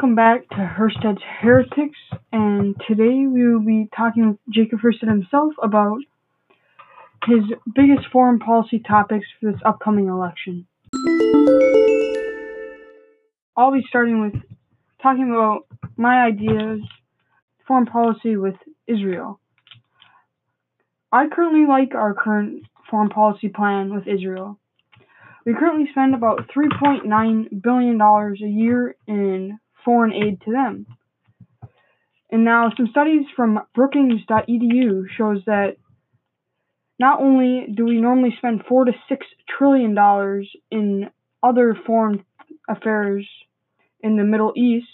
Welcome back to Hersted's Heretics, and today we will be talking with Jacob Hersted himself about his biggest foreign policy topics for this upcoming election. I'll be starting with talking about my ideas, foreign policy with Israel. I currently like our current foreign policy plan with Israel. We currently spend about $3.9 billion a year in foreign aid to them. And now some studies from Brookings.edu shows that not only do we normally spend four to six trillion dollars in other foreign affairs in the Middle East,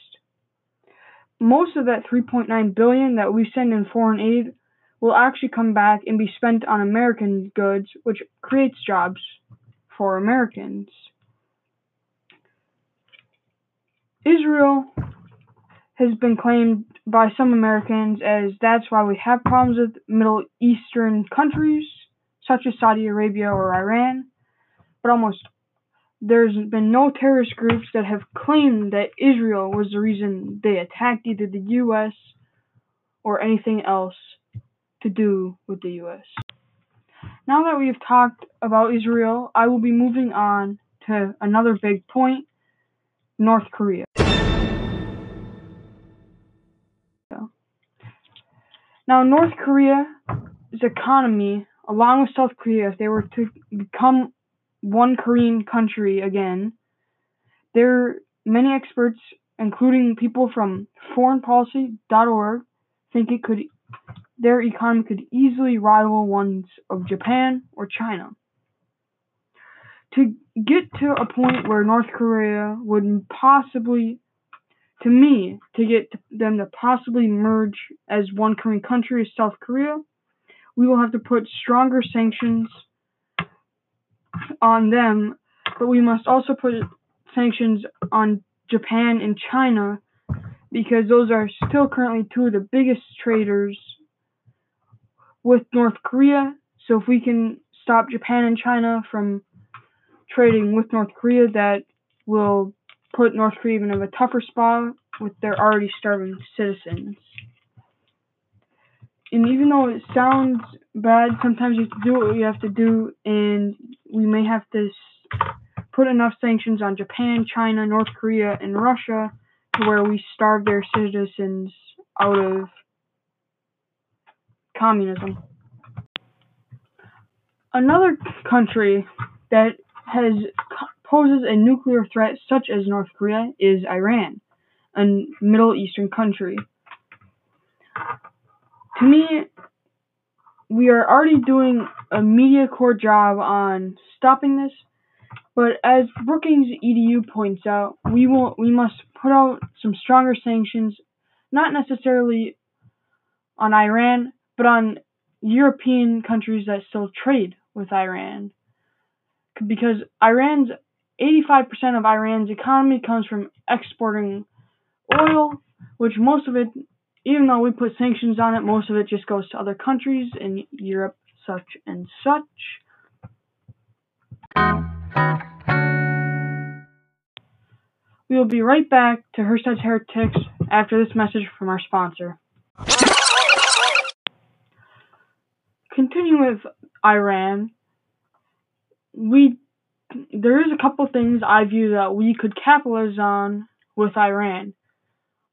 most of that 3.9 billion that we send in foreign aid will actually come back and be spent on American goods, which creates jobs for Americans. Israel has been claimed by some Americans as that's why we have problems with Middle Eastern countries such as Saudi Arabia or Iran, but almost there's been no terrorist groups that have claimed that Israel was the reason they attacked either the US or anything else to do with the US. Now that we've talked about Israel, I will be moving on to another big point North Korea. Now, North Korea's economy, along with South Korea, if they were to become one Korean country again, there many experts, including people from foreignpolicy.org, think it could their economy could easily rival ones of Japan or China. To get to a point where North Korea would possibly to me, to get them to possibly merge as one Korean country as South Korea, we will have to put stronger sanctions on them, but we must also put sanctions on Japan and China because those are still currently two of the biggest traders with North Korea. So if we can stop Japan and China from trading with North Korea, that will put North Korea in a tougher spot with their already starving citizens. And even though it sounds bad, sometimes you have to do what you have to do, and we may have to put enough sanctions on Japan, China, North Korea, and Russia to where we starve their citizens out of communism. Another country that has poses a nuclear threat such as North Korea is Iran, a Middle Eastern country. To me, we are already doing a media core job on stopping this, but as Brookings EDU points out, we will we must put out some stronger sanctions, not necessarily on Iran, but on European countries that still trade with Iran. Because Iran's 85% of Iran's economy comes from exporting oil, which most of it, even though we put sanctions on it, most of it just goes to other countries in Europe, such and such. We will be right back to Hersted's Heretics after this message from our sponsor. Continuing with Iran, we there is a couple things I view that we could capitalize on with Iran.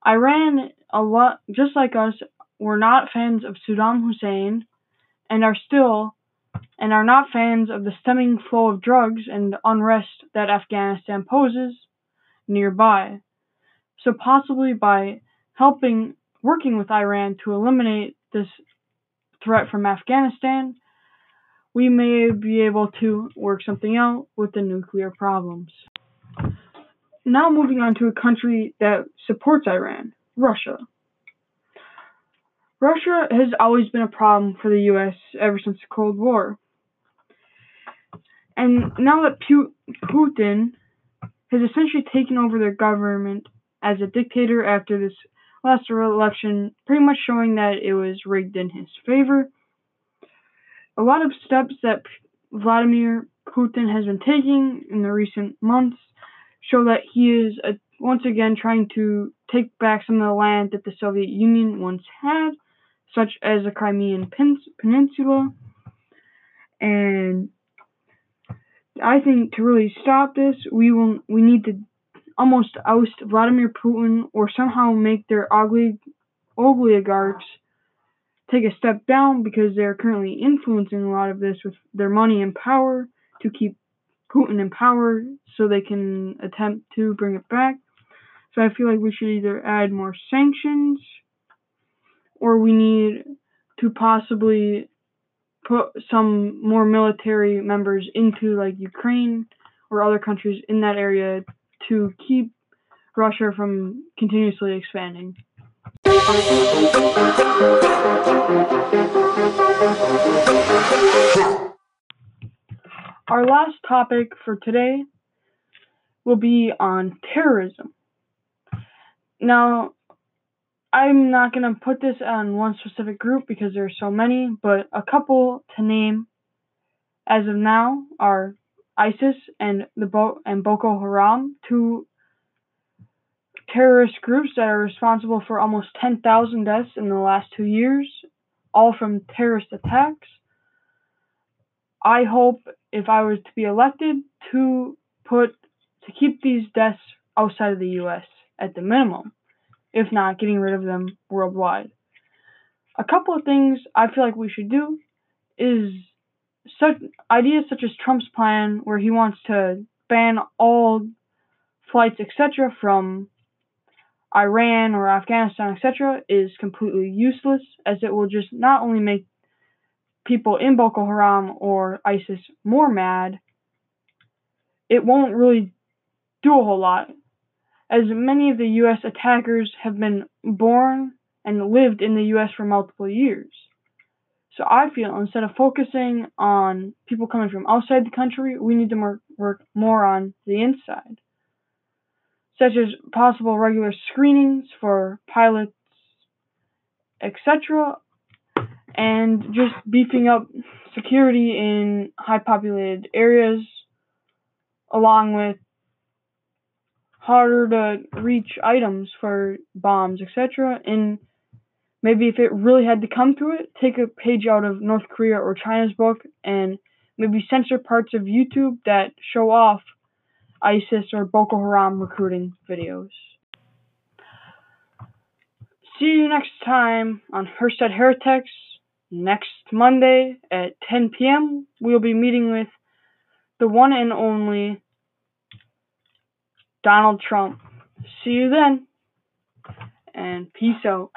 Iran, a lot just like us, were not fans of Saddam Hussein, and are still, and are not fans of the stemming flow of drugs and unrest that Afghanistan poses nearby. So possibly by helping, working with Iran to eliminate this threat from Afghanistan, we may be able to work something out with the nuclear problems. Now, moving on to a country that supports Iran Russia. Russia has always been a problem for the US ever since the Cold War. And now that Putin has essentially taken over their government as a dictator after this last election, pretty much showing that it was rigged in his favor a lot of steps that Vladimir Putin has been taking in the recent months show that he is uh, once again trying to take back some of the land that the Soviet Union once had, such as the Crimean Peninsula. And I think to really stop this, we will we need to almost oust Vladimir Putin or somehow make their ugly oligarchs take a step down because they're currently influencing a lot of this with their money and power to keep Putin in power so they can attempt to bring it back. So I feel like we should either add more sanctions or we need to possibly put some more military members into like Ukraine or other countries in that area to keep Russia from continuously expanding. Our last topic for today will be on terrorism. Now, I'm not going to put this on one specific group because there are so many, but a couple to name as of now are ISIS and the Bo- and Boko Haram, two terrorist groups that are responsible for almost 10,000 deaths in the last 2 years, all from terrorist attacks. I hope if I was to be elected to put to keep these deaths outside of the US at the minimum, if not getting rid of them worldwide. A couple of things I feel like we should do is such ideas such as Trump's plan where he wants to ban all flights etc from Iran or Afghanistan etc is completely useless as it will just not only make people in Boko Haram or ISIS more mad it won't really do a whole lot. As many of the US attackers have been born and lived in the US for multiple years. So I feel instead of focusing on people coming from outside the country, we need to work more on the inside, such as possible regular screenings for pilots, etc., and just beefing up security in high populated areas, along with harder to reach items for bombs, etc., in maybe if it really had to come to it, take a page out of North Korea or China's book and maybe censor parts of YouTube that show off ISIS or Boko Haram recruiting videos. See you next time on Hersted Heretics. Next Monday at 10 p.m., we'll be meeting with the one and only Donald Trump. See you then, and peace out.